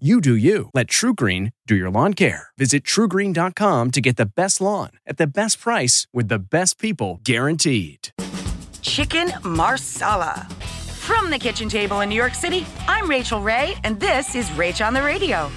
You do you. Let TruGreen do your lawn care. Visit trugreen.com to get the best lawn at the best price with the best people guaranteed. Chicken Marsala. From the kitchen table in New York City, I'm Rachael Ray, and this is Rach on the Radio.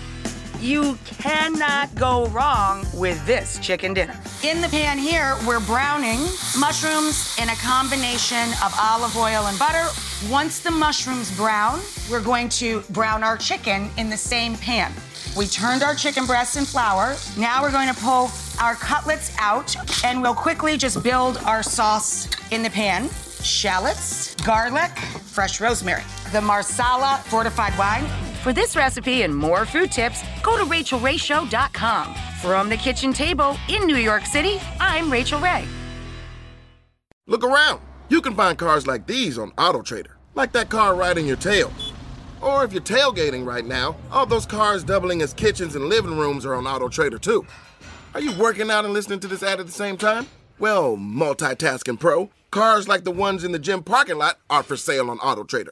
You cannot go wrong with this chicken dinner. In the pan here, we're browning mushrooms in a combination of olive oil and butter. Once the mushrooms brown, we're going to brown our chicken in the same pan. We turned our chicken breasts in flour. Now we're going to pull our cutlets out and we'll quickly just build our sauce in the pan. Shallots, garlic, fresh rosemary. The Marsala fortified wine. For this recipe and more food tips, go to rachaelrayshow.com. From the kitchen table in New York City, I'm Rachael Ray. Look around. You can find cars like these on AutoTrader, like that car right in your tail. Or if you're tailgating right now, all those cars doubling as kitchens and living rooms are on AutoTrader too. Are you working out and listening to this ad at the same time? Well, multitasking pro, cars like the ones in the gym parking lot are for sale on AutoTrader.